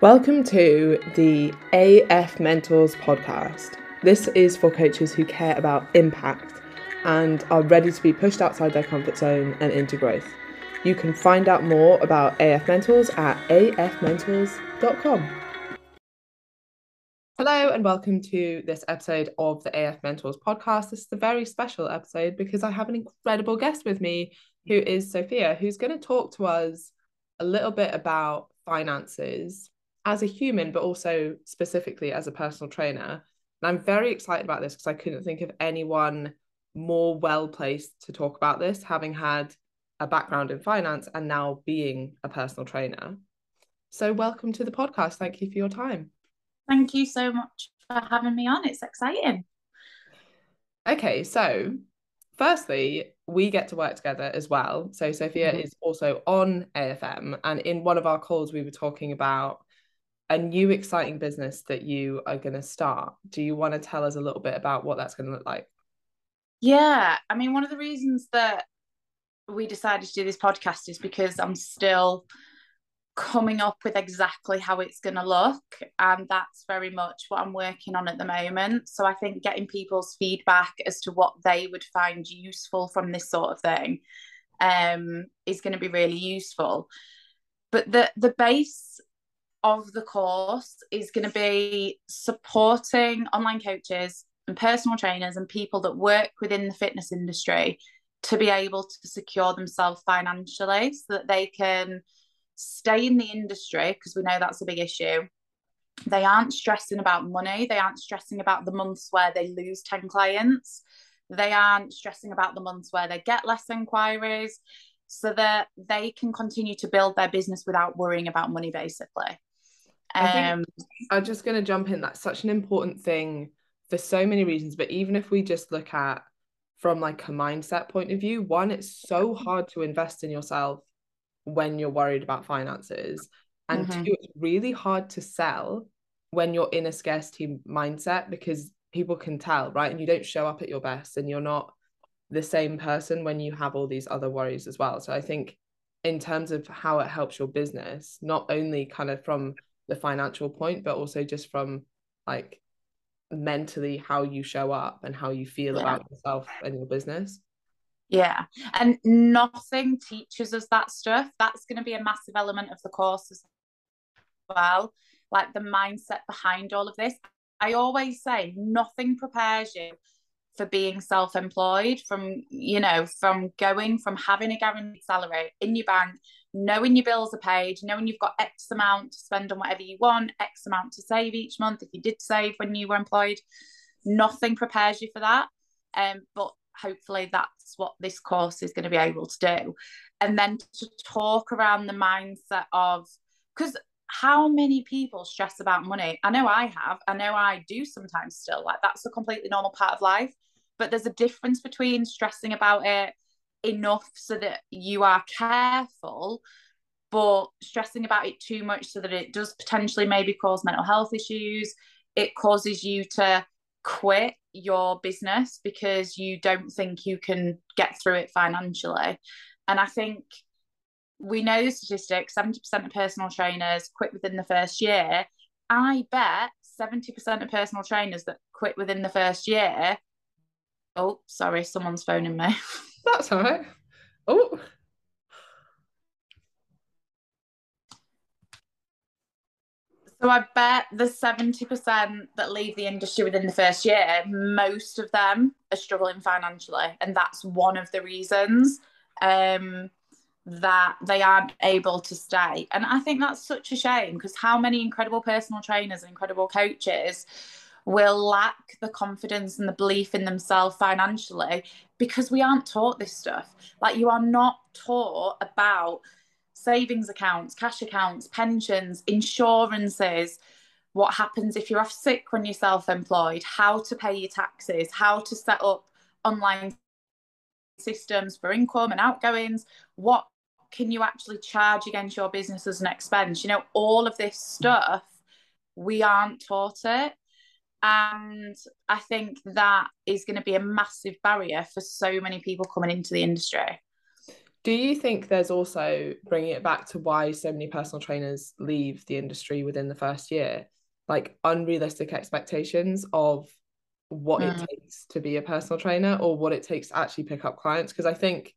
Welcome to the AF Mentors podcast. This is for coaches who care about impact and are ready to be pushed outside their comfort zone and into growth. You can find out more about AF Mentors at afmentors.com. Hello, and welcome to this episode of the AF Mentors podcast. This is a very special episode because I have an incredible guest with me who is Sophia, who's going to talk to us a little bit about finances as a human, but also specifically as a personal trainer. And I'm very excited about this because I couldn't think of anyone more well placed to talk about this, having had a background in finance and now being a personal trainer. So, welcome to the podcast. Thank you for your time. Thank you so much for having me on. It's exciting. Okay, so firstly, we get to work together as well. So, Sophia mm-hmm. is also on AFM, and in one of our calls, we were talking about a new exciting business that you are going to start. Do you want to tell us a little bit about what that's going to look like? Yeah, I mean, one of the reasons that we decided to do this podcast is because I'm still coming up with exactly how it's going to look and that's very much what I'm working on at the moment so I think getting people's feedback as to what they would find useful from this sort of thing um is going to be really useful but the the base of the course is going to be supporting online coaches and personal trainers and people that work within the fitness industry to be able to secure themselves financially so that they can stay in the industry because we know that's a big issue. They aren't stressing about money. They aren't stressing about the months where they lose 10 clients. They aren't stressing about the months where they get less inquiries so that they can continue to build their business without worrying about money, basically. Um, I'm just going to jump in. That's such an important thing for so many reasons. But even if we just look at from like a mindset point of view, one, it's so hard to invest in yourself when you're worried about finances. And mm-hmm. two, it's really hard to sell when you're in a scarcity mindset because people can tell, right? And you don't show up at your best and you're not the same person when you have all these other worries as well. So I think in terms of how it helps your business, not only kind of from the financial point, but also just from like mentally how you show up and how you feel yeah. about yourself and your business. Yeah. And nothing teaches us that stuff. That's going to be a massive element of the course as well. Like the mindset behind all of this. I always say nothing prepares you for being self-employed from you know from going from having a guaranteed salary in your bank knowing your bills are paid knowing you've got x amount to spend on whatever you want x amount to save each month if you did save when you were employed nothing prepares you for that. Um but hopefully that's what this course is going to be able to do. And then to talk around the mindset of because how many people stress about money? I know i have i know i do sometimes still like that's a completely normal part of life but there's a difference between stressing about it enough so that you are careful but stressing about it too much so that it does potentially maybe cause mental health issues it causes you to quit your business because you don't think you can get through it financially. And I think we know the statistics 70% of personal trainers quit within the first year. I bet 70% of personal trainers that quit within the first year. Oh, sorry, someone's phoning me. That's all right. Oh, So I bet the 70% that leave the industry within the first year, most of them are struggling financially. And that's one of the reasons um, that they aren't able to stay. And I think that's such a shame because how many incredible personal trainers and incredible coaches will lack the confidence and the belief in themselves financially because we aren't taught this stuff. Like you are not taught about savings accounts, cash accounts, pensions, insurances, what happens if you're off sick when you're self employed, how to pay your taxes, how to set up online systems for income and outgoings, what can you actually charge against your business as an expense? You know, all of this stuff, we aren't taught it. And I think that is going to be a massive barrier for so many people coming into the industry. Do you think there's also bringing it back to why so many personal trainers leave the industry within the first year, like unrealistic expectations of what mm. it takes to be a personal trainer or what it takes to actually pick up clients? Because I think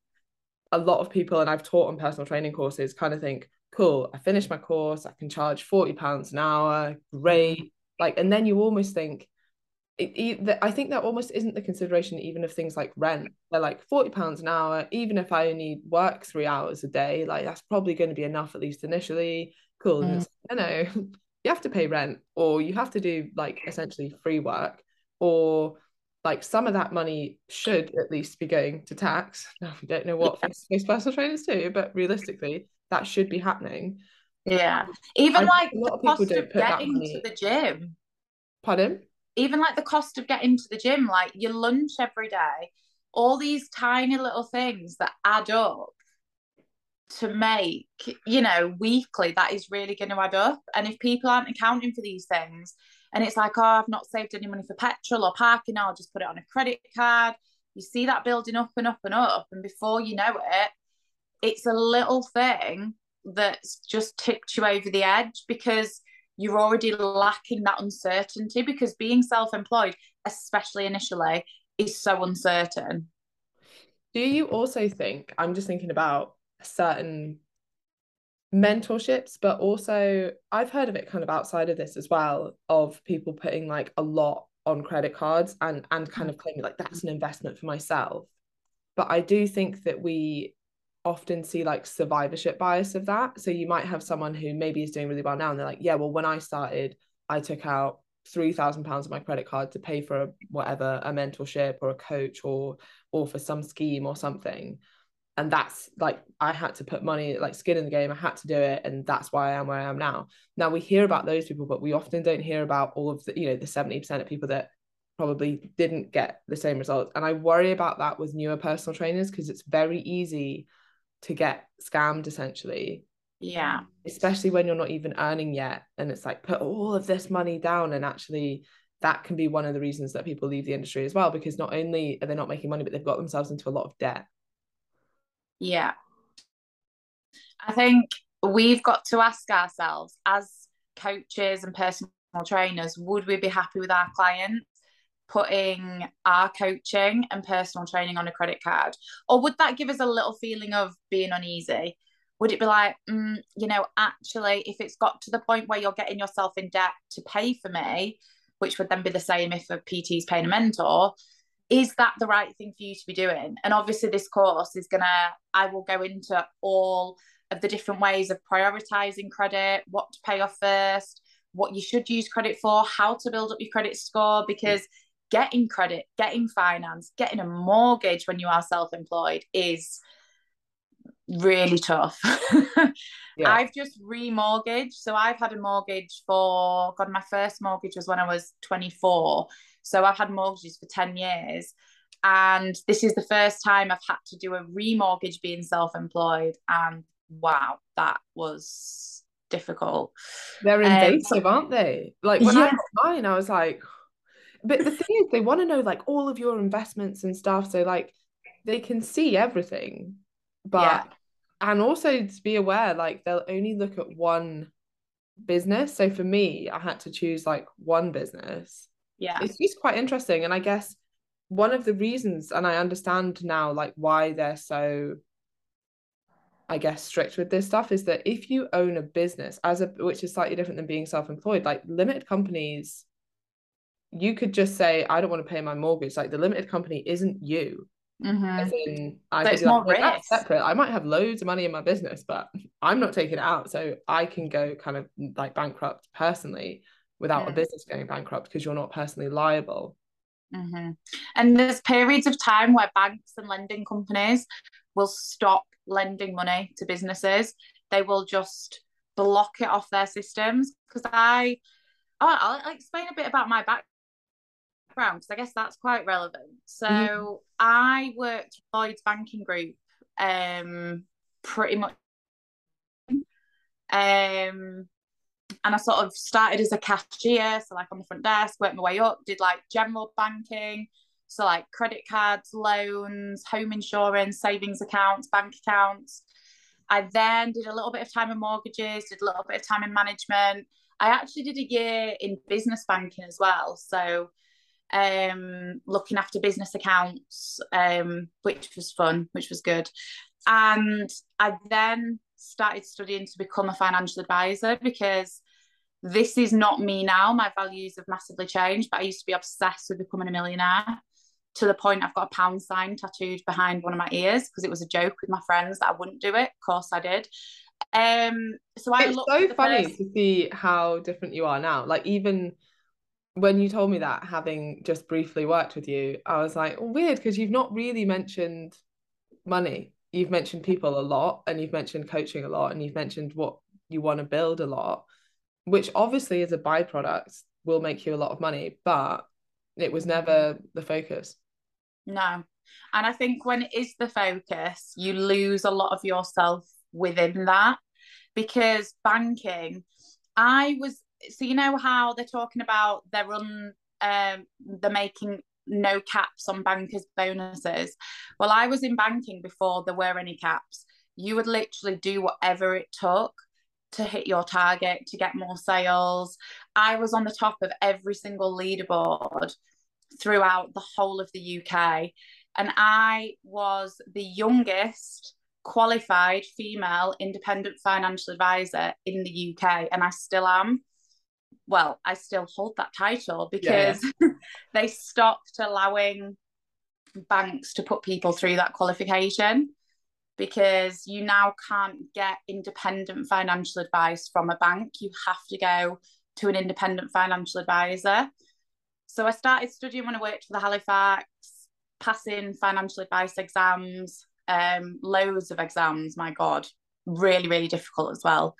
a lot of people, and I've taught on personal training courses, kind of think, cool, I finished my course, I can charge 40 pounds an hour, great. Like, and then you almost think, it, it, I think that almost isn't the consideration even of things like rent. They're like 40 pounds an hour, even if I only work three hours a day, like that's probably going to be enough at least initially. Cool. Mm. no, no, you have to pay rent or you have to do like essentially free work or like some of that money should at least be going to tax. Now we don't know what face-to-face personal trainers do, but realistically, that should be happening. Yeah. Even I, like the cost of getting to the gym. Pardon? even like the cost of getting to the gym, like your lunch every day, all these tiny little things that add up to make, you know, weekly, that is really going to add up. And if people aren't accounting for these things, and it's like, oh, I've not saved any money for petrol or parking, I'll just put it on a credit card. You see that building up and up and up. And before you know it, it's a little thing that's just tipped you over the edge because you're already lacking that uncertainty because being self-employed especially initially is so uncertain. Do you also think i'm just thinking about certain mentorships but also i've heard of it kind of outside of this as well of people putting like a lot on credit cards and and kind mm-hmm. of claiming like that's an investment for myself. But i do think that we often see like survivorship bias of that. So you might have someone who maybe is doing really well now and they're like, yeah, well, when I started, I took out three thousand pounds of my credit card to pay for a, whatever a mentorship or a coach or or for some scheme or something. And that's like I had to put money like skin in the game. I had to do it, and that's why I am where I am now. Now we hear about those people, but we often don't hear about all of the you know the seventy percent of people that probably didn't get the same results. And I worry about that with newer personal trainers because it's very easy to get scammed essentially. Yeah. Especially when you're not even earning yet and it's like put all of this money down and actually that can be one of the reasons that people leave the industry as well because not only are they not making money but they've got themselves into a lot of debt. Yeah. I think we've got to ask ourselves as coaches and personal trainers would we be happy with our clients putting our coaching and personal training on a credit card? Or would that give us a little feeling of being uneasy? Would it be like, mm, you know, actually, if it's got to the point where you're getting yourself in debt to pay for me, which would then be the same if a PT is paying a mentor, is that the right thing for you to be doing? And obviously, this course is gonna, I will go into all of the different ways of prioritizing credit, what to pay off first, what you should use credit for, how to build up your credit score, because getting credit, getting finance, getting a mortgage when you are self employed is really tough. yeah. I've just remortgaged. So I've had a mortgage for, God, my first mortgage was when I was 24. So I've had mortgages for 10 years. And this is the first time I've had to do a remortgage being self employed. And wow, that was difficult. They're invasive, um, aren't they? Like when yeah. I got mine, I was like, but the thing is they want to know like all of your investments and stuff so like they can see everything. But yeah. and also to be aware like they'll only look at one business. So for me i had to choose like one business. Yeah. It's just quite interesting and i guess one of the reasons and i understand now like why they're so I guess strict with this stuff is that if you own a business as a which is slightly different than being self-employed like limited companies you could just say, I don't want to pay my mortgage. Like the limited company isn't you. Mm-hmm. In, I so it's more like, risk. separate. I might have loads of money in my business, but I'm not taking it out. So I can go kind of like bankrupt personally without mm. a business going bankrupt because you're not personally liable. Mm-hmm. And there's periods of time where banks and lending companies will stop lending money to businesses. They will just block it off their systems. Because I, oh, I'll, I'll explain a bit about my background background because I guess that's quite relevant. So mm-hmm. I worked for Lloyd's Banking Group um pretty much um and I sort of started as a cashier, so like on the front desk, worked my way up, did like general banking, So, like credit cards, loans, home insurance, savings accounts, bank accounts. I then did a little bit of time in mortgages, did a little bit of time in management. I actually did a year in business banking as well. So, um, looking after business accounts, um, which was fun, which was good. And I then started studying to become a financial advisor because this is not me now. My values have massively changed, but I used to be obsessed with becoming a millionaire to the point I've got a pound sign tattooed behind one of my ears because it was a joke with my friends that I wouldn't do it. Of course I did. Um, so I it's so funny first... to see how different you are now. Like even when you told me that, having just briefly worked with you, I was like, oh, weird because you've not really mentioned money. You've mentioned people a lot, and you've mentioned coaching a lot, and you've mentioned what you want to build a lot, which obviously is a byproduct will make you a lot of money, but it was never the focus. No. And I think when it is the focus, you lose a lot of yourself within that because banking, I was, so you know how they're talking about they're on, um, they're making no caps on bankers' bonuses. Well, I was in banking before there were any caps. You would literally do whatever it took to hit your target, to get more sales. I was on the top of every single leaderboard throughout the whole of the UK. And I was the youngest qualified female independent financial advisor in the UK, and I still am. Well, I still hold that title because yeah. they stopped allowing banks to put people through that qualification because you now can't get independent financial advice from a bank. You have to go to an independent financial advisor. So I started studying when I worked for the Halifax, passing financial advice exams, um, loads of exams. My God, really, really difficult as well.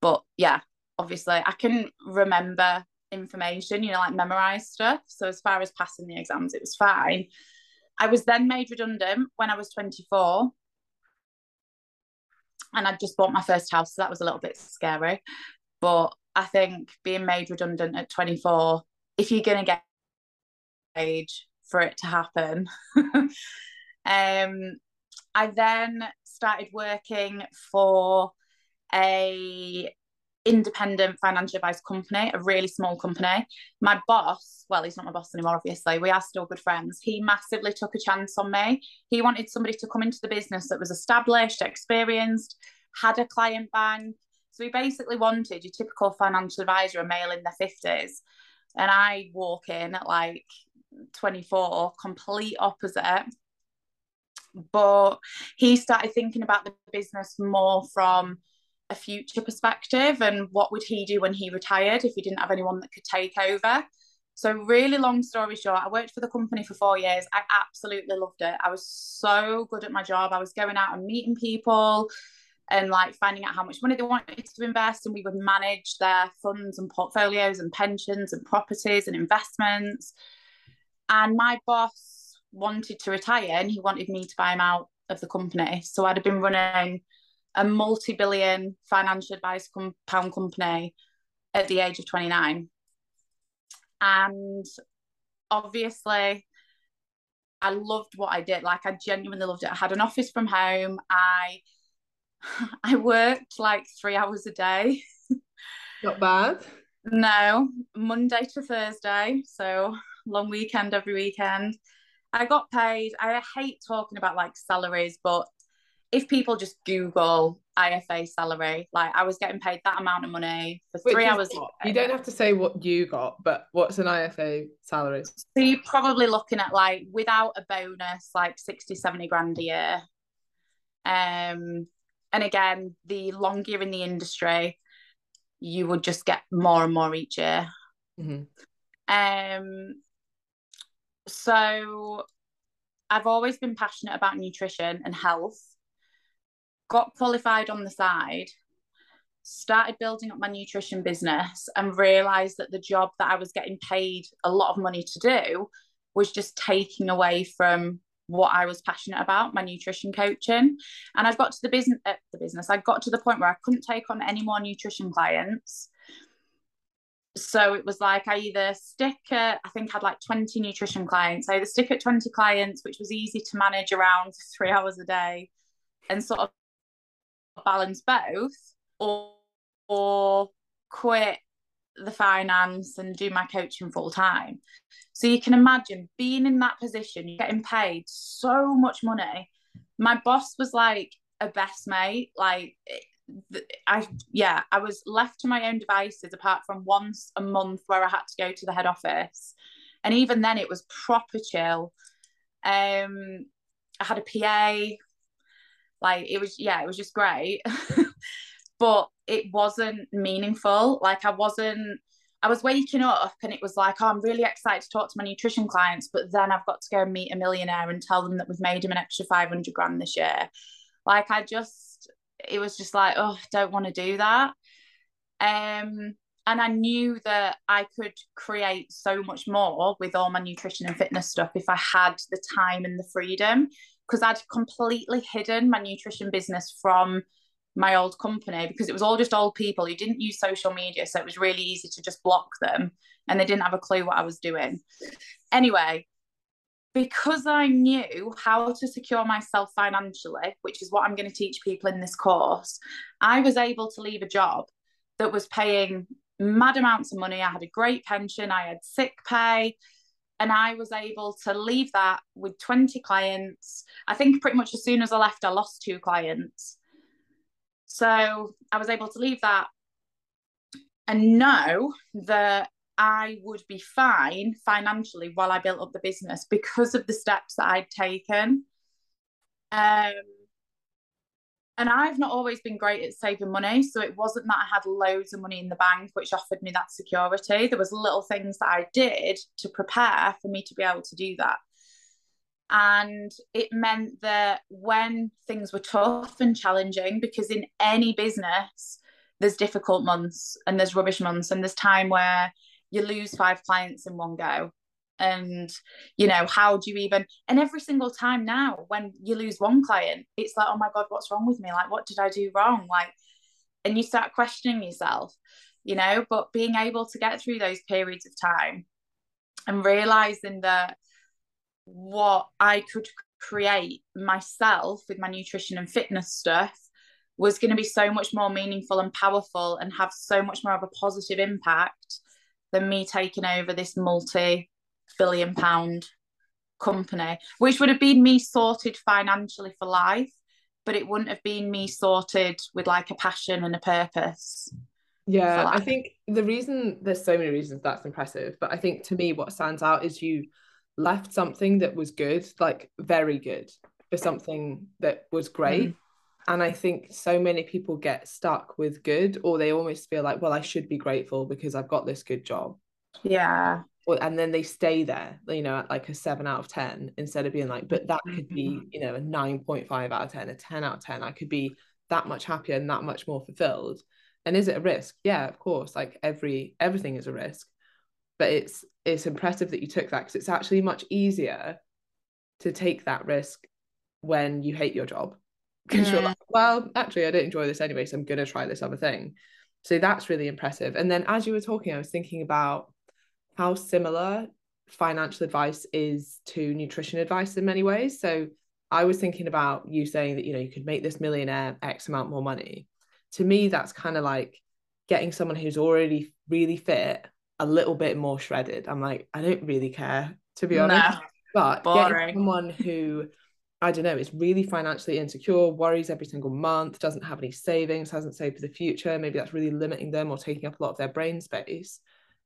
But yeah, obviously, I can remember information, you know, like memorize stuff. So as far as passing the exams, it was fine. I was then made redundant when I was 24. And I just bought my first house, so that was a little bit scary. But I think being made redundant at 24, if you're going to get age for it to happen. um, I then started working for a independent financial advice company, a really small company. My boss, well, he's not my boss anymore, obviously. We are still good friends. He massively took a chance on me. He wanted somebody to come into the business that was established, experienced, had a client bank. So he basically wanted your typical financial advisor, a male in their 50s. And I walk in at like 24, complete opposite. But he started thinking about the business more from a future perspective and what would he do when he retired if he didn't have anyone that could take over. So, really long story short, I worked for the company for four years. I absolutely loved it. I was so good at my job. I was going out and meeting people and like finding out how much money they wanted to invest. And we would manage their funds and portfolios and pensions and properties and investments. And my boss wanted to retire and he wanted me to buy him out of the company. So I'd have been running a multi billion financial advice pound company at the age of 29. And obviously, I loved what I did. Like I genuinely loved it. I had an office from home. I I worked like three hours a day. Not bad. No, Monday to Thursday. So long weekend every weekend. I got paid. I hate talking about like salaries, but if people just Google IFA salary, like I was getting paid that amount of money for Which three hours. You don't have to say what you got, but what's an IFA salary? So you're probably looking at like without a bonus, like 60, 70 grand a year. Um, and again, the longer you're in the industry, you would just get more and more each year. Mm-hmm. Um, so I've always been passionate about nutrition and health. Got qualified on the side, started building up my nutrition business, and realized that the job that I was getting paid a lot of money to do was just taking away from what I was passionate about, my nutrition coaching. And I got to the business, uh, the business. I got to the point where I couldn't take on any more nutrition clients so it was like I either stick at, I think I had like 20 nutrition clients. I either stick at 20 clients, which was easy to manage around three hours a day and sort of balance both, or, or quit the finance and do my coaching full time. So you can imagine being in that position, you're getting paid so much money. My boss was like a best mate. Like I yeah, I was left to my own devices apart from once a month where I had to go to the head office. And even then it was proper chill. Um I had a PA. Like it was yeah, it was just great. but it wasn't meaningful. Like I wasn't I was waking up and it was like, oh, I'm really excited to talk to my nutrition clients, but then I've got to go meet a millionaire and tell them that we've made him an extra 500 grand this year. Like I just it was just like, oh, don't want to do that. Um, and I knew that I could create so much more with all my nutrition and fitness stuff if I had the time and the freedom because I'd completely hidden my nutrition business from my old company because it was all just old people who didn't use social media. So it was really easy to just block them and they didn't have a clue what I was doing. Anyway, because I knew how to secure myself financially, which is what I'm going to teach people in this course, I was able to leave a job that was paying mad amounts of money. I had a great pension, I had sick pay, and I was able to leave that with 20 clients. I think pretty much as soon as I left, I lost two clients. So I was able to leave that and know that I would be fine financially while I built up the business because of the steps that I'd taken. Um, and I've not always been great at saving money. So it wasn't that I had loads of money in the bank, which offered me that security. There was little things that I did to prepare for me to be able to do that. And it meant that when things were tough and challenging, because in any business, there's difficult months and there's rubbish months and there's time where you lose five clients in one go and you know how do you even and every single time now when you lose one client it's like oh my god what's wrong with me? Like what did i do wrong? Like and you start questioning yourself you know but being able to get through those periods of time and realizing that what i could create myself with my nutrition and fitness stuff was going to be so much more meaningful and powerful and have so much more of a positive impact than me taking over this multi billion pound company, which would have been me sorted financially for life, but it wouldn't have been me sorted with like a passion and a purpose. Yeah, I think the reason there's so many reasons that's impressive, but I think to me what stands out is you left something that was good, like very good, for something that was great. Mm. And I think so many people get stuck with good, or they almost feel like, well, I should be grateful because I've got this good job. Yeah. And then they stay there, you know, at like a seven out of 10 instead of being like, but that could be, mm-hmm. you know, a 9.5 out of 10, a 10 out of 10. I could be that much happier and that much more fulfilled. And is it a risk? Yeah, of course. Like every everything is a risk. But it's it's impressive that you took that because it's actually much easier to take that risk when you hate your job because you're like, well, actually, I don't enjoy this anyway, so I'm going to try this other thing. So that's really impressive. And then as you were talking, I was thinking about how similar financial advice is to nutrition advice in many ways. So I was thinking about you saying that, you know, you could make this millionaire X amount more money. To me, that's kind of like getting someone who's already really fit a little bit more shredded. I'm like, I don't really care, to be honest. Nah, but boring. getting someone who I don't know, is really financially insecure, worries every single month, doesn't have any savings, hasn't saved for the future. Maybe that's really limiting them or taking up a lot of their brain space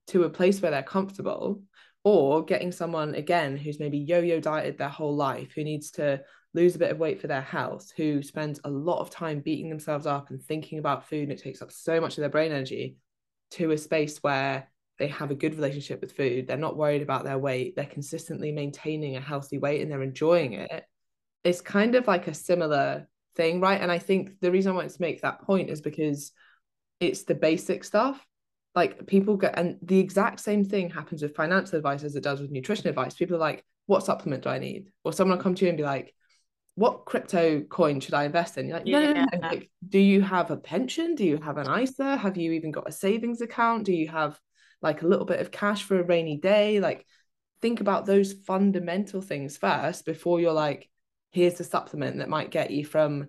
to a place where they're comfortable. Or getting someone, again, who's maybe yo yo dieted their whole life, who needs to lose a bit of weight for their health, who spends a lot of time beating themselves up and thinking about food, and it takes up so much of their brain energy, to a space where they have a good relationship with food. They're not worried about their weight. They're consistently maintaining a healthy weight and they're enjoying it it's kind of like a similar thing, right? And I think the reason I wanted to make that point is because it's the basic stuff. Like people get, and the exact same thing happens with financial advice as it does with nutrition advice. People are like, what supplement do I need? Or someone will come to you and be like, what crypto coin should I invest in? You're like, no, no, no. Like, do you have a pension? Do you have an ISA? Have you even got a savings account? Do you have like a little bit of cash for a rainy day like think about those fundamental things first before you're like here's a supplement that might get you from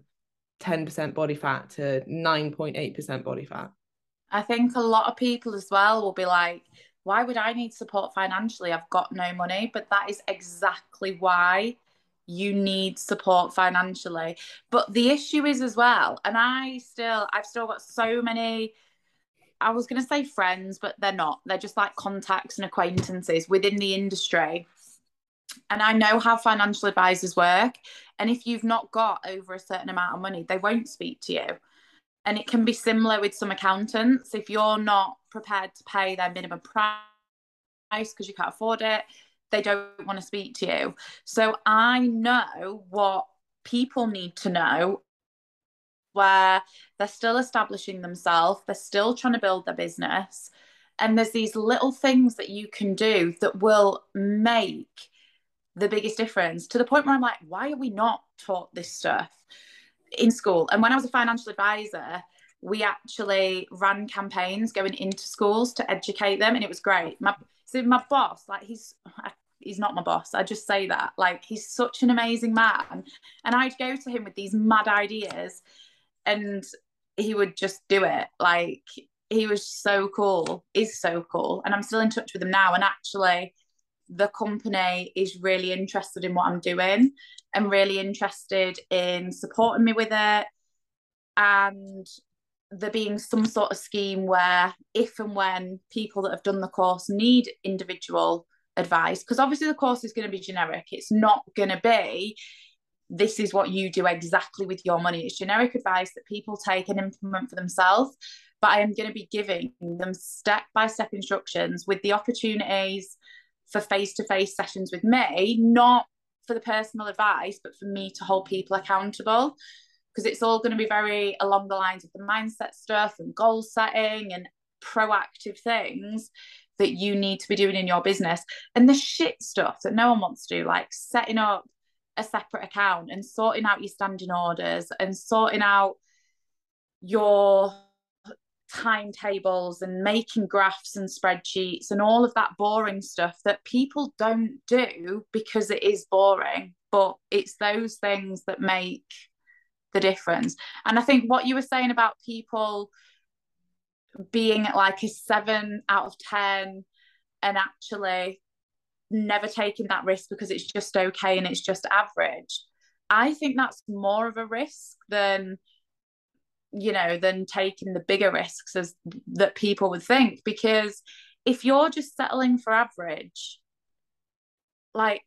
10% body fat to 9.8% body fat i think a lot of people as well will be like why would i need support financially i've got no money but that is exactly why you need support financially but the issue is as well and i still i've still got so many I was going to say friends, but they're not. They're just like contacts and acquaintances within the industry. And I know how financial advisors work. And if you've not got over a certain amount of money, they won't speak to you. And it can be similar with some accountants. If you're not prepared to pay their minimum price because you can't afford it, they don't want to speak to you. So I know what people need to know where they're still establishing themselves, they're still trying to build their business. And there's these little things that you can do that will make the biggest difference to the point where I'm like, why are we not taught this stuff in school? And when I was a financial advisor, we actually ran campaigns going into schools to educate them, and it was great. My so my boss, like he's he's not my boss. I just say that. Like he's such an amazing man. And I'd go to him with these mad ideas and he would just do it. Like he was so cool, is so cool. And I'm still in touch with him now. And actually, the company is really interested in what I'm doing and really interested in supporting me with it. And there being some sort of scheme where, if and when people that have done the course need individual advice, because obviously the course is going to be generic, it's not going to be this is what you do exactly with your money. It's generic advice that people take and implement for themselves. But I am going to be giving them step by step instructions with the opportunities for face to face sessions with me, not for the personal advice, but for me to hold people accountable. Because it's all going to be very along the lines of the mindset stuff and goal setting and proactive things that you need to be doing in your business. And the shit stuff that no one wants to do, like setting up a separate account and sorting out your standing orders and sorting out your timetables and making graphs and spreadsheets and all of that boring stuff that people don't do because it is boring but it's those things that make the difference. And i think what you were saying about people being like a 7 out of 10 and actually never taking that risk because it's just okay and it's just average i think that's more of a risk than you know than taking the bigger risks as that people would think because if you're just settling for average like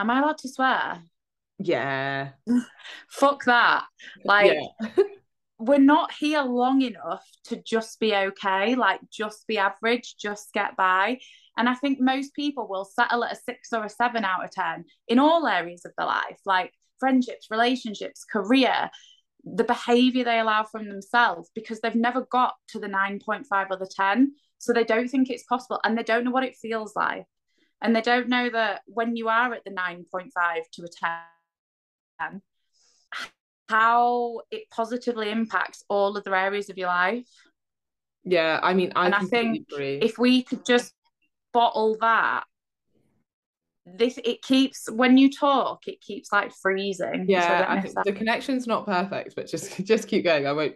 am i allowed to swear? Yeah. Fuck that. Like yeah. we're not here long enough to just be okay like just be average just get by. And I think most people will settle at a six or a seven out of 10 in all areas of their life, like friendships, relationships, career, the behavior they allow from themselves, because they've never got to the 9.5 or the 10. So they don't think it's possible and they don't know what it feels like. And they don't know that when you are at the 9.5 to a 10, how it positively impacts all other areas of your life. Yeah, I mean, I and I think agree. if we could just bottle that this it keeps when you talk it keeps like freezing. Yeah so the connection's not perfect but just just keep going i won't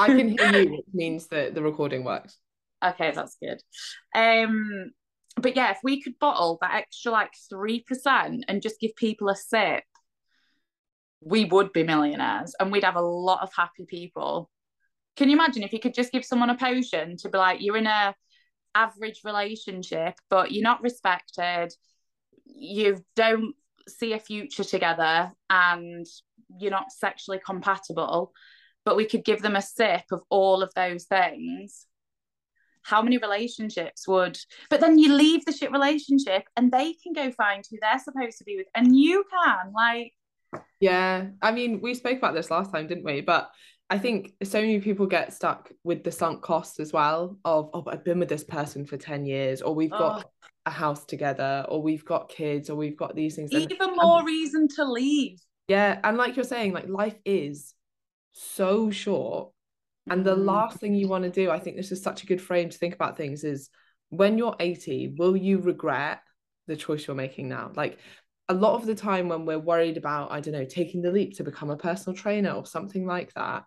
i can hear you which means that the recording works. Okay that's good. Um but yeah if we could bottle that extra like 3% and just give people a sip we would be millionaires and we'd have a lot of happy people. Can you imagine if you could just give someone a potion to be like you're in a average relationship, but you're not respected, you don't see a future together, and you're not sexually compatible, but we could give them a sip of all of those things. How many relationships would, but then you leave the shit relationship and they can go find who they're supposed to be with, and you can, like, yeah. I mean, we spoke about this last time, didn't we? But I think so many people get stuck with the sunk costs as well of oh I've been with this person for 10 years or we've got oh. a house together or we've got kids or we've got these things even and, more and, reason to leave yeah and like you're saying like life is so short and the mm. last thing you want to do I think this is such a good frame to think about things is when you're 80 will you regret the choice you're making now like a lot of the time when we're worried about i don't know taking the leap to become a personal trainer or something like that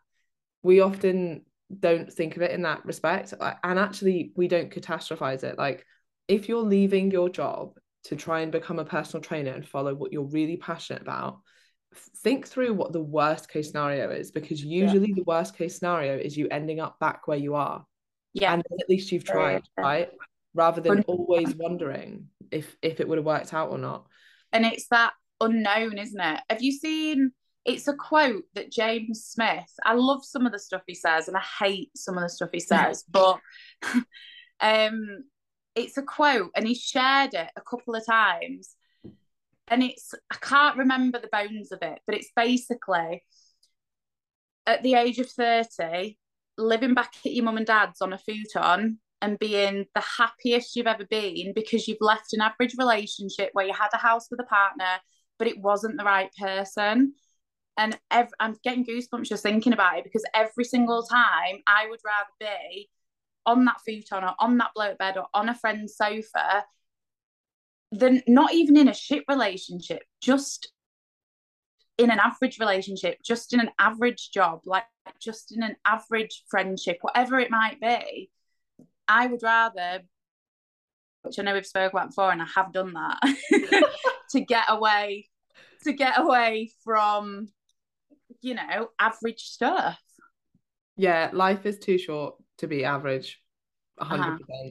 we often don't think of it in that respect uh, and actually we don't catastrophize it. Like if you're leaving your job to try and become a personal trainer and follow what you're really passionate about think through what the worst case scenario is because usually yeah. the worst case scenario is you ending up back where you are. Yeah. And at least you've tried right? Rather than always wondering if if it would have worked out or not. And it's that unknown isn't it? Have you seen it's a quote that James Smith I love some of the stuff he says and I hate some of the stuff he says but um it's a quote and he shared it a couple of times and it's I can't remember the bones of it but it's basically at the age of 30 living back at your mum and dad's on a futon and being the happiest you've ever been because you've left an average relationship where you had a house with a partner, but it wasn't the right person. And ev- I'm getting goosebumps just thinking about it because every single time I would rather be on that futon or on that blow bed or on a friend's sofa than not even in a shit relationship, just in an average relationship, just in an average job, like just in an average friendship, whatever it might be, I would rather, which I know we've spoken about before, and I have done that, to get away, to get away from, you know, average stuff. Yeah, life is too short to be average. 100%. Uh-huh.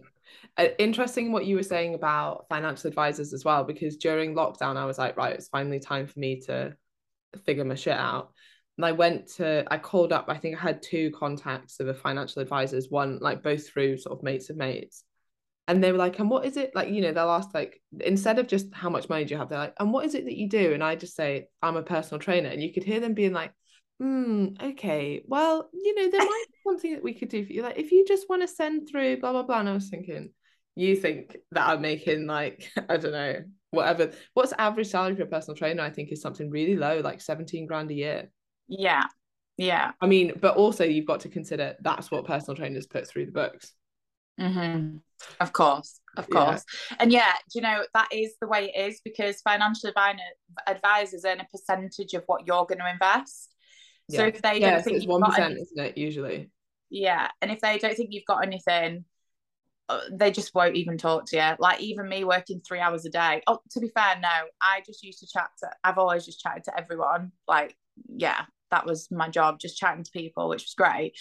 Uh, interesting what you were saying about financial advisors as well, because during lockdown, I was like, right, it's finally time for me to figure my shit out. And I went to, I called up, I think I had two contacts of a financial advisors, one like both through sort of mates of mates. And they were like, and what is it? Like, you know, they'll ask, like, instead of just how much money do you have, they're like, and what is it that you do? And I just say, I'm a personal trainer. And you could hear them being like, hmm, okay, well, you know, there might be something that we could do for you. Like, if you just want to send through blah, blah, blah. And I was thinking, you think that I'm making like, I don't know, whatever. What's average salary for a personal trainer? I think is something really low, like 17 grand a year. Yeah. Yeah. I mean, but also you've got to consider that's what personal trainers put through the books. Mm-hmm. Of course, of course. Yeah. And yeah, you know, that is the way it is because financial advisors earn a percentage of what you're going to invest. Yeah. So if they don't think it's one percent, isn't it? Usually. Yeah, and if they don't think you've got anything, uh, they just won't even talk to you. Like even me working three hours a day. Oh, to be fair, no, I just used to chat to. I've always just chatted to everyone. Like, yeah, that was my job, just chatting to people, which was great.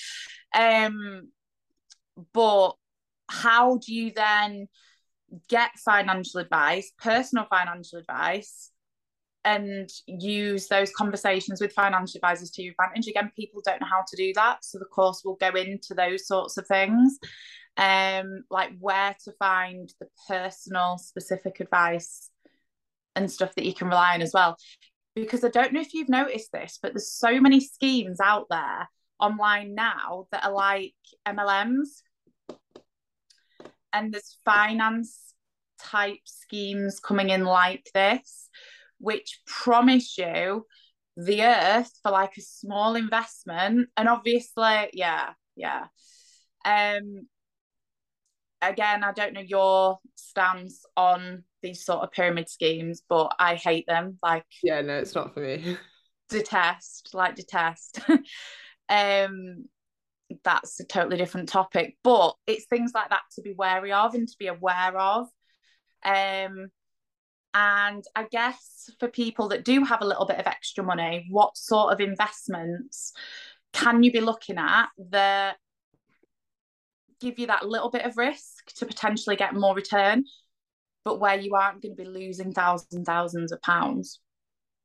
Um, but how do you then get financial advice, personal financial advice, and use those conversations with financial advisors to your advantage? Again, people don't know how to do that, so the course will go into those sorts of things um like where to find the personal specific advice and stuff that you can rely on as well because I don't know if you've noticed this, but there's so many schemes out there online now that are like MLMs. And there's finance type schemes coming in like this, which promise you the earth for like a small investment. And obviously, yeah, yeah. Um again, I don't know your stance on these sort of pyramid schemes, but I hate them. Like, yeah, no, it's not for me. detest, like, detest. um, that's a totally different topic, but it's things like that to be wary of and to be aware of. Um, and I guess for people that do have a little bit of extra money, what sort of investments can you be looking at that give you that little bit of risk to potentially get more return, but where you aren't going to be losing thousands, thousands of pounds.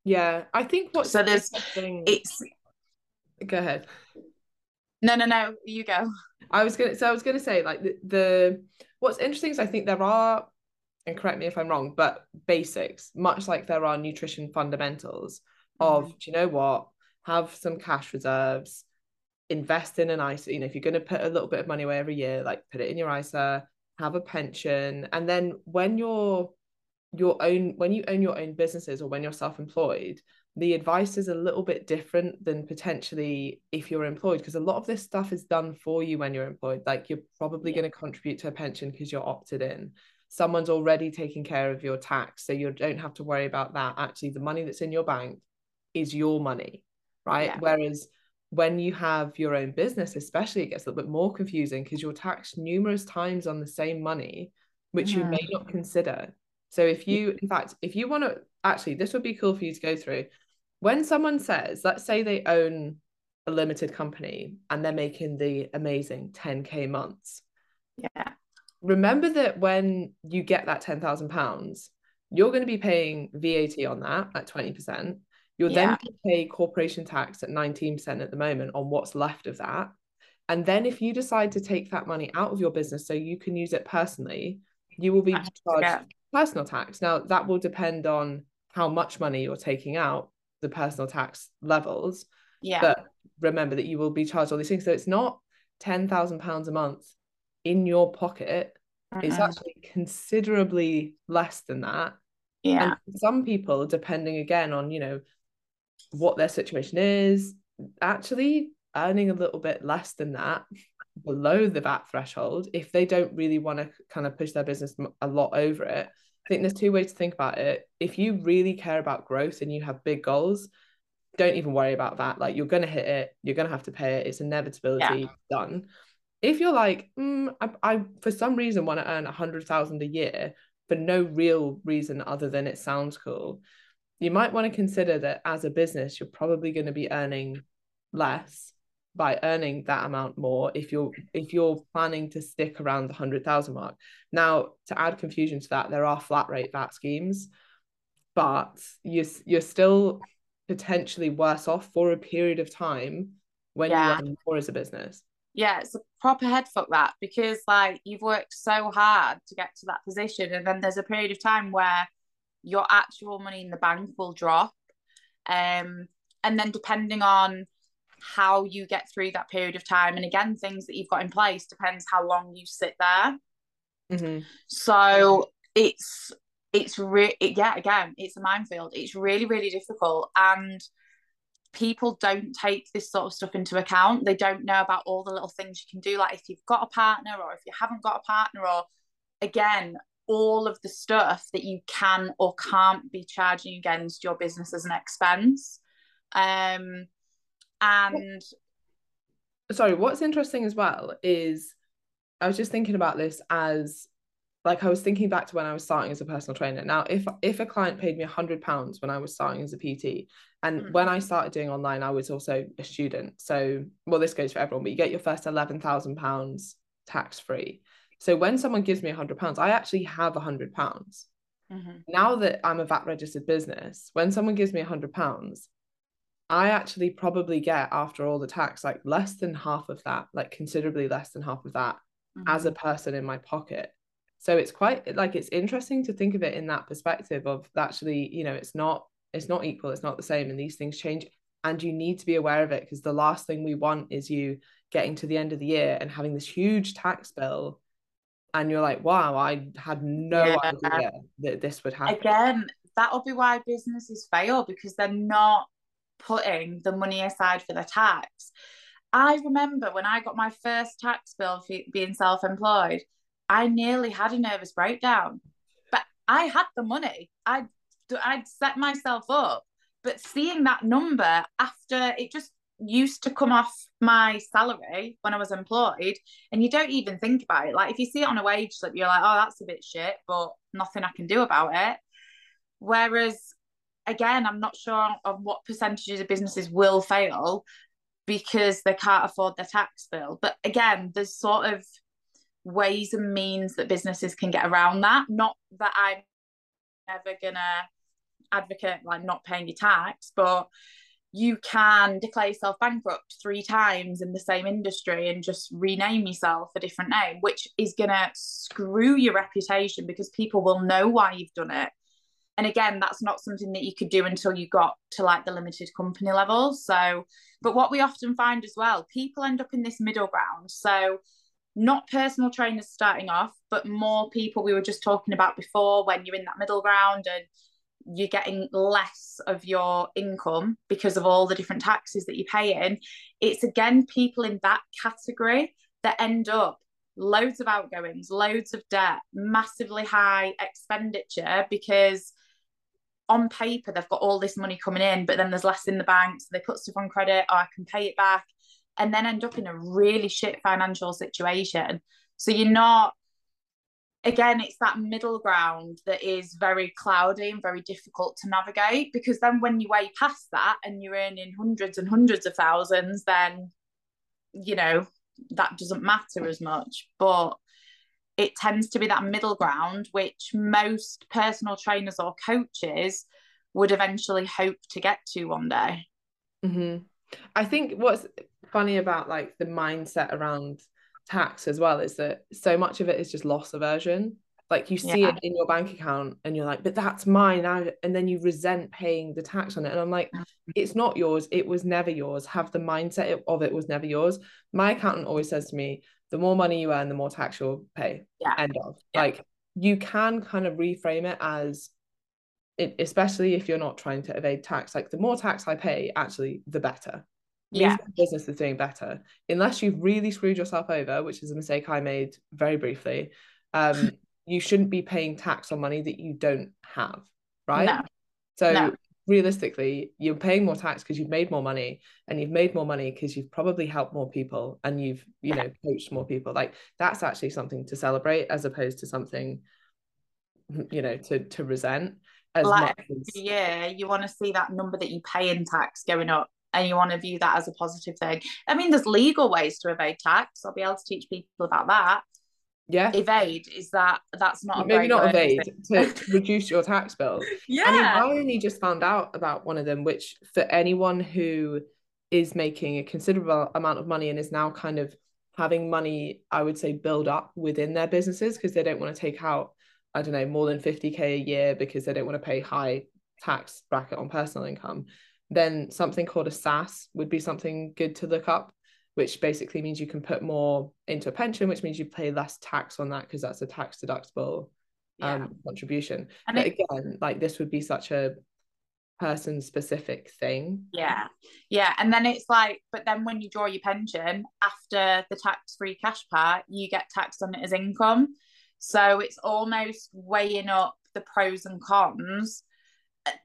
Yeah, I think what so there's it's. Go ahead. No, no, no. You go. I was gonna. So I was gonna say like the, the what's interesting is I think there are, and correct me if I'm wrong, but basics, much like there are nutrition fundamentals of mm-hmm. do you know what have some cash reserves invest in an ISA. You know, if you're going to put a little bit of money away every year, like put it in your ISA, have a pension, and then when you're your own when you own your own businesses or when you're self-employed the advice is a little bit different than potentially if you're employed because a lot of this stuff is done for you when you're employed like you're probably yeah. going to contribute to a pension because you're opted in someone's already taking care of your tax so you don't have to worry about that actually the money that's in your bank is your money right yeah. whereas when you have your own business especially it gets a little bit more confusing because you're taxed numerous times on the same money which you may mm. not consider so if you in fact if you want to actually this would be cool for you to go through when someone says, let's say they own a limited company and they're making the amazing 10k months. Yeah. Remember that when you get that 10,000 pounds, you're going to be paying VAT on that at 20%. You're yeah. then pay corporation tax at 19% at the moment on what's left of that. And then if you decide to take that money out of your business so you can use it personally, you will be charged personal tax. Now that will depend on how much money you're taking out the personal tax levels. Yeah. But remember that you will be charged all these things. So it's not ten thousand pounds a month in your pocket. Mm-hmm. It's actually considerably less than that. Yeah. And some people, depending again on, you know, what their situation is, actually earning a little bit less than that below the VAT threshold, if they don't really want to kind of push their business a lot over it, I think there's two ways to think about it. If you really care about growth and you have big goals, don't even worry about that. Like you're gonna hit it, you're gonna have to pay it. It's inevitability. Yeah. Done. If you're like, mm, I, I for some reason want to earn a hundred thousand a year for no real reason other than it sounds cool, you might want to consider that as a business, you're probably going to be earning less by earning that amount more if you're if you're planning to stick around the 100,000 mark. Now, to add confusion to that, there are flat rate VAT schemes, but you're, you're still potentially worse off for a period of time when yeah. you earn more as a business. Yeah, it's a proper head fuck that because like you've worked so hard to get to that position, and then there's a period of time where your actual money in the bank will drop. Um, and then depending on how you get through that period of time and again things that you've got in place depends how long you sit there mm-hmm. so it's it's re- it, yeah again it's a minefield it's really really difficult and people don't take this sort of stuff into account. They don't know about all the little things you can do like if you've got a partner or if you haven't got a partner or again all of the stuff that you can or can't be charging against your business as an expense. Um and sorry what's interesting as well is i was just thinking about this as like i was thinking back to when i was starting as a personal trainer now if if a client paid me a hundred pounds when i was starting as a pt and mm. when i started doing online i was also a student so well this goes for everyone but you get your first 11,000 pounds tax free so when someone gives me a hundred pounds i actually have a hundred pounds mm-hmm. now that i'm a vat registered business when someone gives me a hundred pounds I actually probably get after all the tax like less than half of that, like considerably less than half of that mm-hmm. as a person in my pocket. So it's quite like it's interesting to think of it in that perspective of actually, you know, it's not it's not equal, it's not the same, and these things change. And you need to be aware of it because the last thing we want is you getting to the end of the year and having this huge tax bill and you're like, wow, I had no yeah. idea that this would happen. Again, that'll be why businesses fail because they're not putting the money aside for the tax. I remember when I got my first tax bill for being self employed, I nearly had a nervous breakdown. But I had the money, I'd, I'd set myself up. But seeing that number after it just used to come off my salary when I was employed, and you don't even think about it. Like if you see it on a wage slip, you're like, oh, that's a bit shit, but nothing I can do about it. Whereas again, I'm not sure on what percentages of businesses will fail because they can't afford their tax bill. But again, there's sort of ways and means that businesses can get around that. Not that I'm ever gonna advocate like not paying your tax, but you can declare yourself bankrupt three times in the same industry and just rename yourself a different name, which is gonna screw your reputation because people will know why you've done it. And again that's not something that you could do until you got to like the limited company level. So but what we often find as well people end up in this middle ground. So not personal trainers starting off but more people we were just talking about before when you're in that middle ground and you're getting less of your income because of all the different taxes that you're paying. It's again people in that category that end up loads of outgoings, loads of debt, massively high expenditure because on paper they've got all this money coming in, but then there's less in the bank. So they put stuff on credit, or oh, I can pay it back, and then end up in a really shit financial situation. So you're not again, it's that middle ground that is very cloudy and very difficult to navigate because then when you way past that and you're earning hundreds and hundreds of thousands, then you know that doesn't matter as much. But it tends to be that middle ground, which most personal trainers or coaches would eventually hope to get to one day. Mm-hmm. I think what's funny about like the mindset around tax as well is that so much of it is just loss aversion. Like you see yeah. it in your bank account and you're like but that's mine now and then you resent paying the tax on it. And i'm like it's not yours. It was never yours. Have the mindset of it was never yours. My accountant always says to me the more money you earn the more tax you'll pay. Yeah. end of. Yeah. like you can kind of reframe it as it, especially if you're not trying to evade tax like the more tax i pay actually the better yeah. business is doing better. Unless you've really screwed yourself over which is a mistake i made very briefly um you shouldn't be paying tax on money that you don't have right? No. so no. realistically you're paying more tax because you've made more money and you've made more money because you've probably helped more people and you've you know coached more people. Like that's actually something to celebrate as opposed to something you know to to resent as like, much as... yeah you want to see that number that you pay in tax going up and you want to view that as a positive thing. I mean, there's legal ways to evade tax. I'll be able to teach people about that. Yeah. Evade is that that's not maybe not evade to, reduce your tax bill. Yeah. I mean, I only just found out about one of them, which for anyone who is making a considerable amount of money and is now kind of having money, I would say, build up within their businesses because they don't want to take out, I don't know, more than 50k a year because they don't want to pay high tax bracket on personal income then something called a SSAS would be something good to look up, which basically means you can put more into a pension, which means you pay less tax on that because that's a tax deductible yeah. um, contribution. And but it, again, like this would be such a person specific thing. Yeah. Yeah. And then it's like, but then when you draw your pension after the tax free cash part, you get taxed on it as income. So it's almost weighing up the pros and cons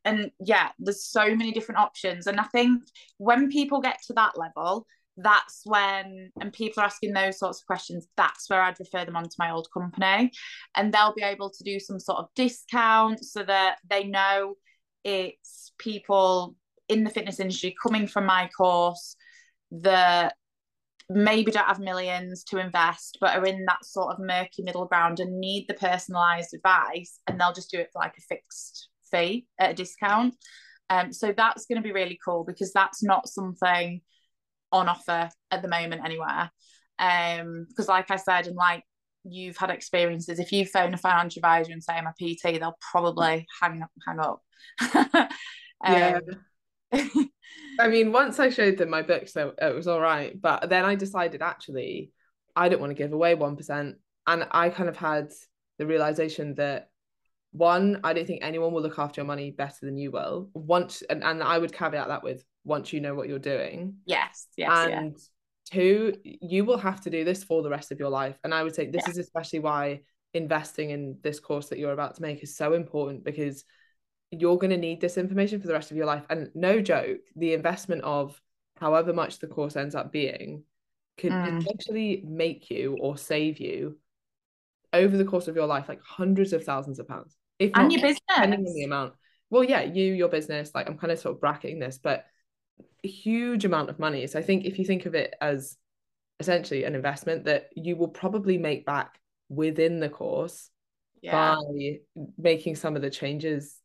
and yeah there's so many different options. And i think when people get to that level that's when and people are asking those sorts of questions that's where i'd refer them on to my old company. And they'll be able to do some sort of discount so that they know it's people in the fitness industry coming from my course that maybe don't have millions to invest but are in that sort of murky middle ground and need the personalized advice and they'll just do it for like a fixed fee at a discount. Um, so that's going to be really cool because that's not something on offer at the moment anywhere. Um, because like I said, and like you've had experiences, if you phone a financial advisor and say I'm a PT, they'll probably hang up, hang up. um, yeah. I mean, once I showed them my book, so it was all right. But then I decided actually, I don't want to give away 1%. And I kind of had the realization that one, I don't think anyone will look after your money better than you will. Once, and, and I would caveat that with once you know what you're doing. Yes, yes. And yeah. two, you will have to do this for the rest of your life. And I would say this yeah. is especially why investing in this course that you're about to make is so important because you're going to need this information for the rest of your life. And no joke, the investment of however much the course ends up being could mm. potentially make you or save you over the course of your life like hundreds of thousands of pounds if and your business. depending on the amount. Well yeah you your business like i'm kind of sort of bracketing this but a huge amount of money. So i think if you think of it as essentially an investment that you will probably make back within the course yeah. by making some of the changes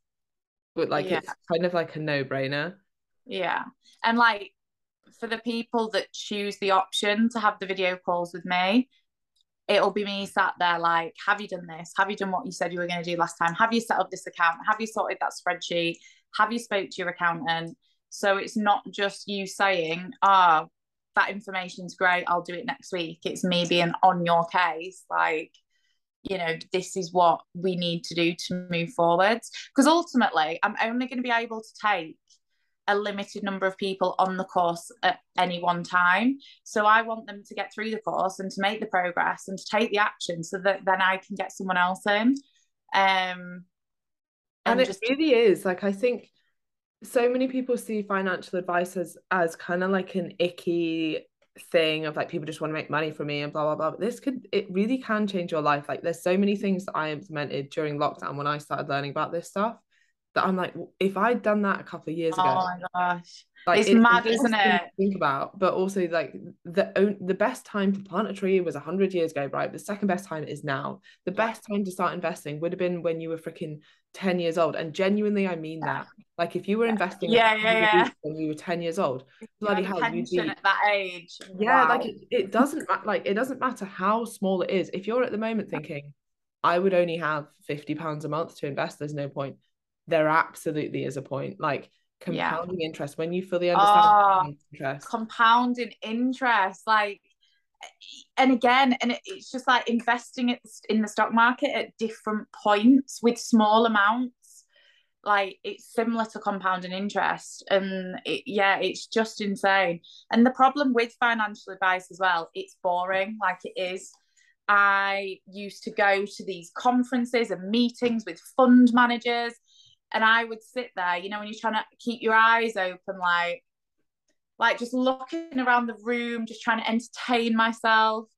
but like yeah. it's kind of like a no-brainer. Yeah. And like for the people that choose the option to have the video calls with me it'll be me sat there like, have you done this? Have you done what you said you were going to do last time? Have you set up this account? Have you sorted that spreadsheet? Have you spoke to your accountant? So it's not just you saying, ah, oh, that information's great, I'll do it next week. It's me being on your case, like you know this is what we need to do to move forwards because ultimately i'm only going to be able to take a limited number of people on the course at any one time so i want them to get through the course and to make the progress and to take the action so that then i can get someone else in um and, and it just... really is like i think so many people see financial advice as as kind of like an icky thing of like people just want to make money from me and blah blah blah. But this could it really can change your life. Like there's so many things that I implemented during lockdown when I started learning about this stuff that I'm like, if I'd done that a couple of years ago, oh my gosh, like it's, mad, isn't it? Think about, but also like the the best time to plant a tree was hundred years ago, right? The second best time is now. The best time to start investing would have been when you were freaking 10 years old and genuinely i mean that. Like if you were investing yeah yeah yeah. when you were 10 years old bloody hell you'd be at that age yeah wow. like it, it doesn't like it doesn't matter how small it is. If you're at the moment thinking i would only have 50 pounds a month to invest there's no point there absolutely is a point. Like compounding yeah. interest. When you fully understand oh, interest. compounding interest like eh, and again and it's just like investing it in the stock market at different points with small amounts. Like it's similar to compounding interest and it, yeah it's just insane. And the problem with financial advice as well it's boring like it is. I used to go to these conferences and meetings with fund managers and i would sit there you know when you're trying to keep your eyes open like like just looking around the room, just trying to entertain myself.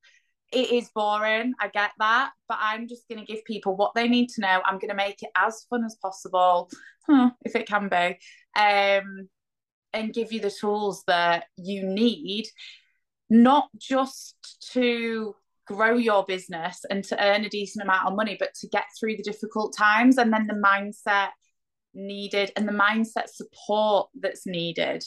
It is boring. I get that. But I'm just going to give people what they need to know. I'm going to make it as fun as possible, if it can be, um, and give you the tools that you need, not just to grow your business and to earn a decent amount of money, but to get through the difficult times and then the mindset needed and the mindset support that's needed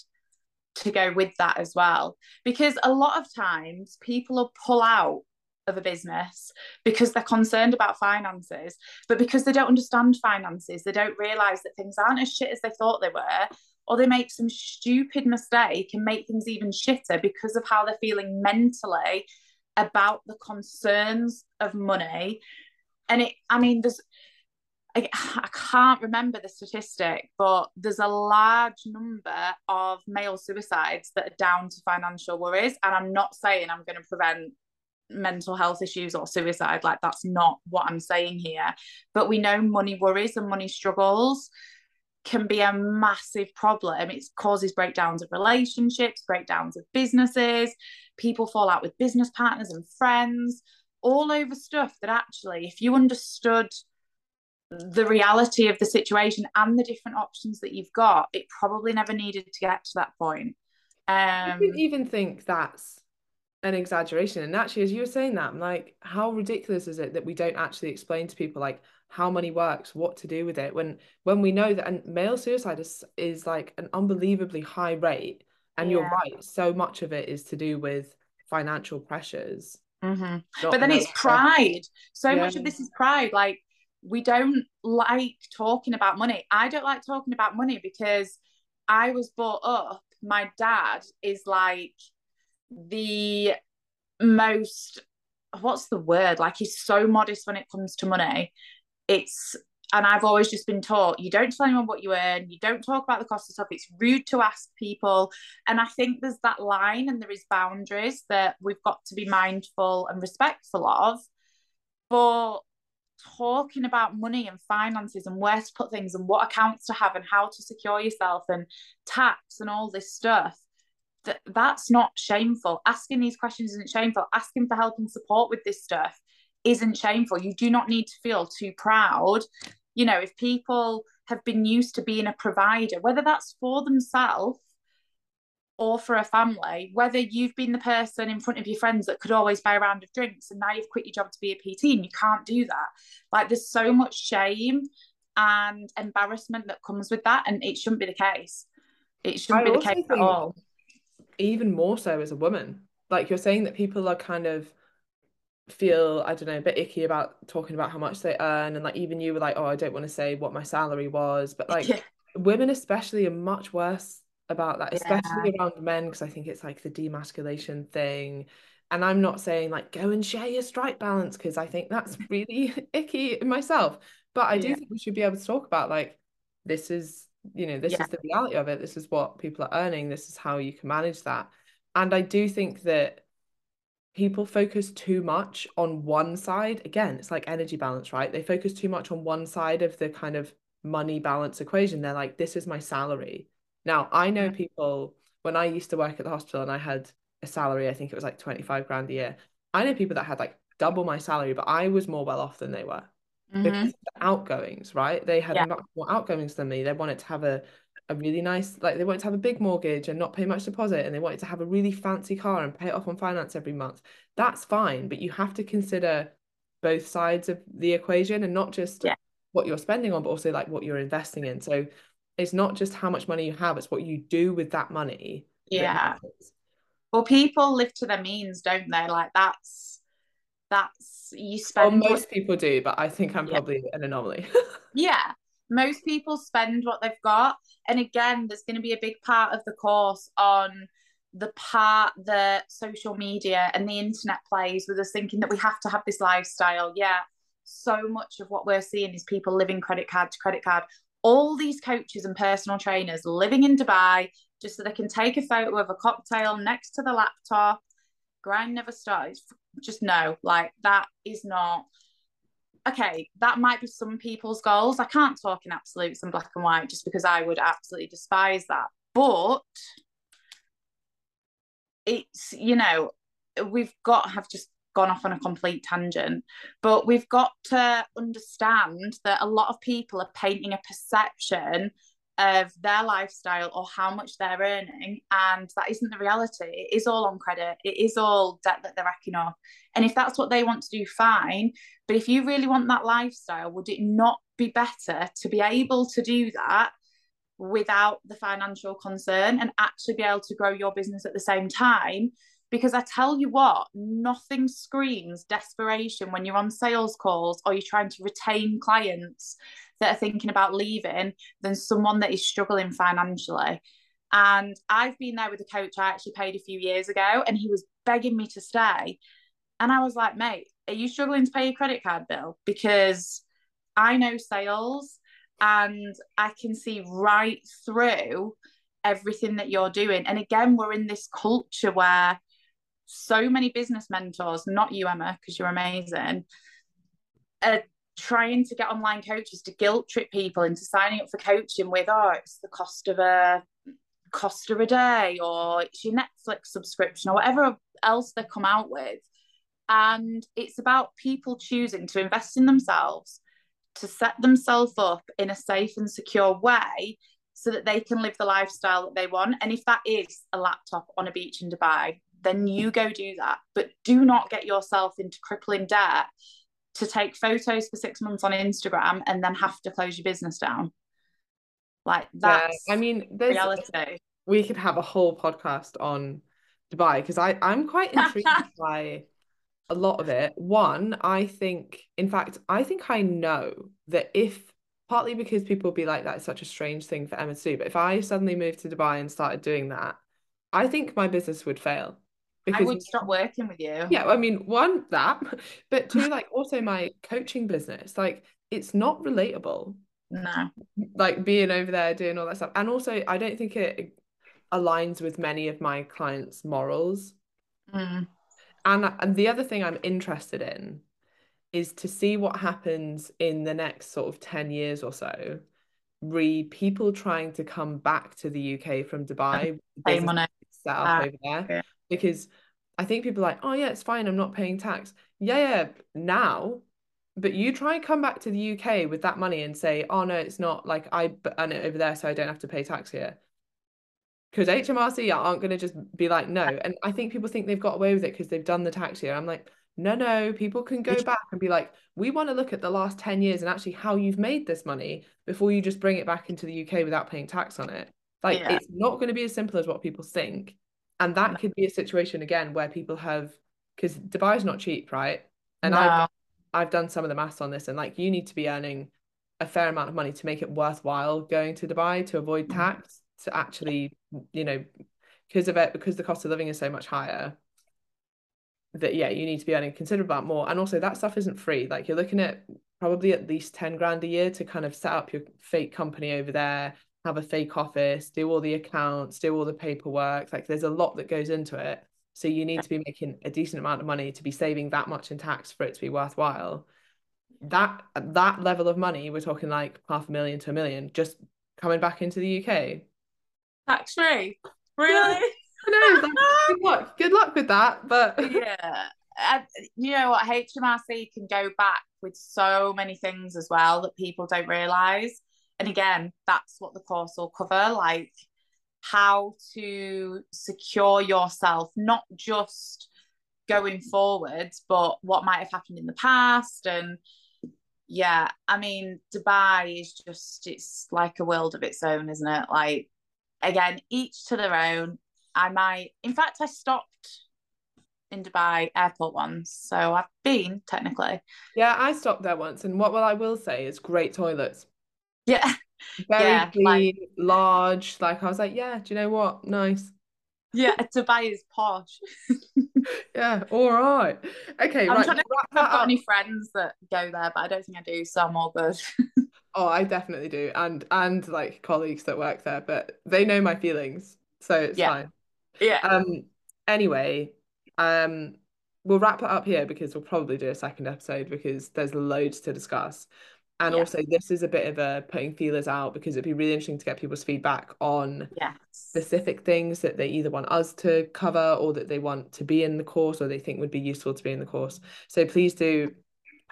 to go with that as well. Because a lot of times people will pull out of a business because they're concerned about finances, but because they don't understand finances, they don't realize that things aren't as shit as they thought they were, or they make some stupid mistake and make things even shitter because of how they're feeling mentally about the concerns of money. And it, I mean, there's I, can't remember the statistic, but there's a large number of male suicides that are down to financial worries. And I'm not saying I'm going to prevent mental health issues or suicide. Like, that's not what I'm saying here. But we know money worries and money struggles can be a massive problem. It causes breakdowns of relationships, breakdowns of businesses. People fall out with business partners and friends, all over stuff that actually, if you understood the reality of the situation and the different options that you've got, it probably never needed to get to that point. Um, I even think that's an exaggeration. And actually, as you were saying that, I'm like, how ridiculous is it that we don't actually explain to people like how money works, what to do with it, when when we know that and male suicide is is like an unbelievably high rate. And yeah. you're right, so much of it is to do with financial pressures. Mm-hmm. But then it's pride. So yeah. much of this is pride. Like we don't like talking about money. I don't like talking about money because I was brought up, my dad is like the most what's the word? Like he's so modest when it comes to money. It's and I've always just been taught you don't tell anyone what you earn, you don't talk about the cost of stuff. It's rude to ask people. And I think there's that line and there is boundaries that we've got to be mindful and respectful of. But talking about money and finances and where to put things and what accounts to have and how to secure yourself and tax and all this stuff that that's not shameful. Asking these questions isn't shameful. Asking for help and support with this stuff isn't shameful. You do not need to feel too proud. You know if people have been used to being a provider whether that's for themselves or for a family, whether you've been the person in front of your friends that could always buy a round of drinks and now you've quit your job to be a PT and you can't do that. Like there's so much shame and embarrassment that comes with that, and it shouldn't be the case. It shouldn't I be the case at all. Even more so as a woman. Like you're saying that people are kind of feel I don't know a bit icky about talking about how much they earn and like even you were like oh I don't want to say what my salary was but like yeah. women especially are much worse about that, especially yeah. around men, because I think it's like the demasculation thing. And I'm not saying like go and share your Stripe balance because I think that's really icky myself. But I do yeah. think we should be able to talk about like this is, you know, this yeah. is the reality of it. This is what people are earning. This is how you can manage that. And I do think that people focus too much on one side. Again, it's like energy balance, right? They focus too much on one side of the kind of money balance equation. They're like, this is my salary. Now, I know people when I used to work at the hospital and I had a salary, I think it was like 25 grand a year. I know people that had like double my salary, but I was more well off than they were mm-hmm. because of the outgoings, right? They had yeah. much more outgoings than me. They wanted to have a a really nice like they wanted to have a big mortgage and not pay much deposit and they wanted to have a really fancy car and pay it off on finance every month that's fine but you have to consider both sides of the equation and not just yeah. what you're spending on but also like what you're investing in so it's not just how much money you have it's what you do with that money yeah. well people live to their means don't they? Like that's that's you spend well, most what... people do but i think i'm probably an anomaly. Yeah. Most people spend what they've got and again there's going to be a big part of the course on the part that social media and the internet plays with us thinking that we have to have this lifestyle. Yeah so much of what we're seeing is people living credit card to credit card all these coaches and personal trainers living in dubai just so they can take a photo of a cocktail next to the laptop grind never starts just no like that is not okay, that might be some people's goals. I can't talk in absolutes and black and white just because I would absolutely despise that. But it's, you know, we've got have just gone off on a complete tangent, but we've got to understand that a lot of people are painting a perception of their lifestyle or how much they're earning and that isn't the reality. It is all on credit. It is all debt that they're racking up. And if that's what they want to do fine. But if you really want that lifestyle would it not be better to be able to do that without the financial concern and actually be able to grow your business at the same time because I tell you what, nothing screams desperation when you're on sales calls or you're trying to retain clients that are thinking about leaving than someone that is struggling financially. And I've been there with a coach I actually paid a few years ago, and he was begging me to stay. And I was like, mate, are you struggling to pay your credit card bill? Because I know sales and I can see right through everything that you're doing. And again, we're in this culture where so many business mentors, not you, Emma, because you're amazing, are trying to get online coaches to guilt trip people into signing up for coaching with, oh, it's the cost of a cost of a day or it's your Netflix subscription or whatever else they come out with. And it's about people choosing to invest in themselves, to set themselves up in a safe and secure way so that they can live the lifestyle that they want. And if that is a laptop on a beach in Dubai, then you go do that. But do not get yourself into crippling debt to take photos for six months on Instagram and then have to close your business down. Like that's yeah, I mean there's reality. We could have a whole podcast on Dubai because I I'm quite intrigued by a lot of it. One, I think in fact, I think I know that if partly because people be like that is such a strange thing for Emma to do, but if I suddenly moved to Dubai and started doing that, I think my business would fail because I would stop working with you. Yeah, I mean, one that, but two, like also my coaching business, like it's not relatable. No, like being over there doing all that stuff, and also I don't think it aligns with many of my clients' morals. Mm. And and the other thing I'm interested in is to see what happens in the next sort of 10 years or so re people trying to come back to the UK from Dubai same on it. set up uh, over there yeah because I think people are like, oh yeah, it's fine, I'm not paying tax. Yeah, yeah, now. But you try and come back to the UK with that money and say, oh no, it's not like I earn it over there, so I don't have to pay tax here. Because HMRC aren't going to just be like, no. And I think people think they've got away with it because they've done the tax here. I'm like, no, no, people can go back and be like, we want to look at the last 10 years and actually how you've made this money before you just bring it back into the UK without paying tax on it. Like, yeah. it's not going to be as simple as what people think and that could be a situation again where people have because Dubai is not cheap, right? And no. I've I've done some of the maths on this, and like you need to be earning a fair amount of money to make it worthwhile going to Dubai to avoid mm. tax to actually, you know, because of it because the cost of living is so much higher. that yeah you need to be earning a considerable amount more and also that stuff isn't free like you're looking at probably at least 10 grand a year to kind of set up your fake company over there have a fake office do all the accounts do all the paperwork like there's a lot that goes into it so you need to be making a decent amount of money to be saving that much in tax for it to be worthwhile that that level of money we're talking like half a million to a million just coming back into the UK tax free really I know. good luck. Good luck with that. But yeah, and you know what? HMRC can go back with so many things as well that people don't realize. And again, that's what the course will cover, like how to secure yourself, not just going forwards, but what might have happened in the past. And yeah, I mean, Dubai is just, it's like a world of its own, isn't it? Like, again, each to their own. I might, in fact, I stopped in Dubai airport once, so I've been technically. Yeah, I stopped there once, and what well I will say is great toilets. Yeah, very yeah, clean, like, large. Like I was like, yeah, do you know what? Nice. Yeah, is posh. yeah, all right. Okay, I'm right. Trying to I've got up. any friends that go there, but I don't think I do, so I'm all good. oh, I definitely do, and and like colleagues that work there, but they know my feelings, so it's yeah. fine. Yeah. Um. Anyway, um, we'll wrap it up here because we'll probably do a second episode because there's loads to discuss. And yeah. also, this is a bit of a putting feelers out because it'd be really interesting to get people's feedback on yes. specific things that they either want us to cover or that they want to be in the course or they think would be useful to be in the course. So please do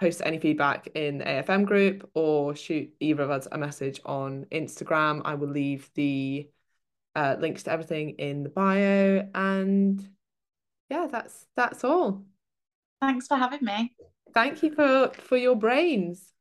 post any feedback in the AFM group or shoot either of us a message on Instagram. I will leave the uh, links to everything in the bio and yeah, that's that's all. Thanks for having me. Thank you for for your brains.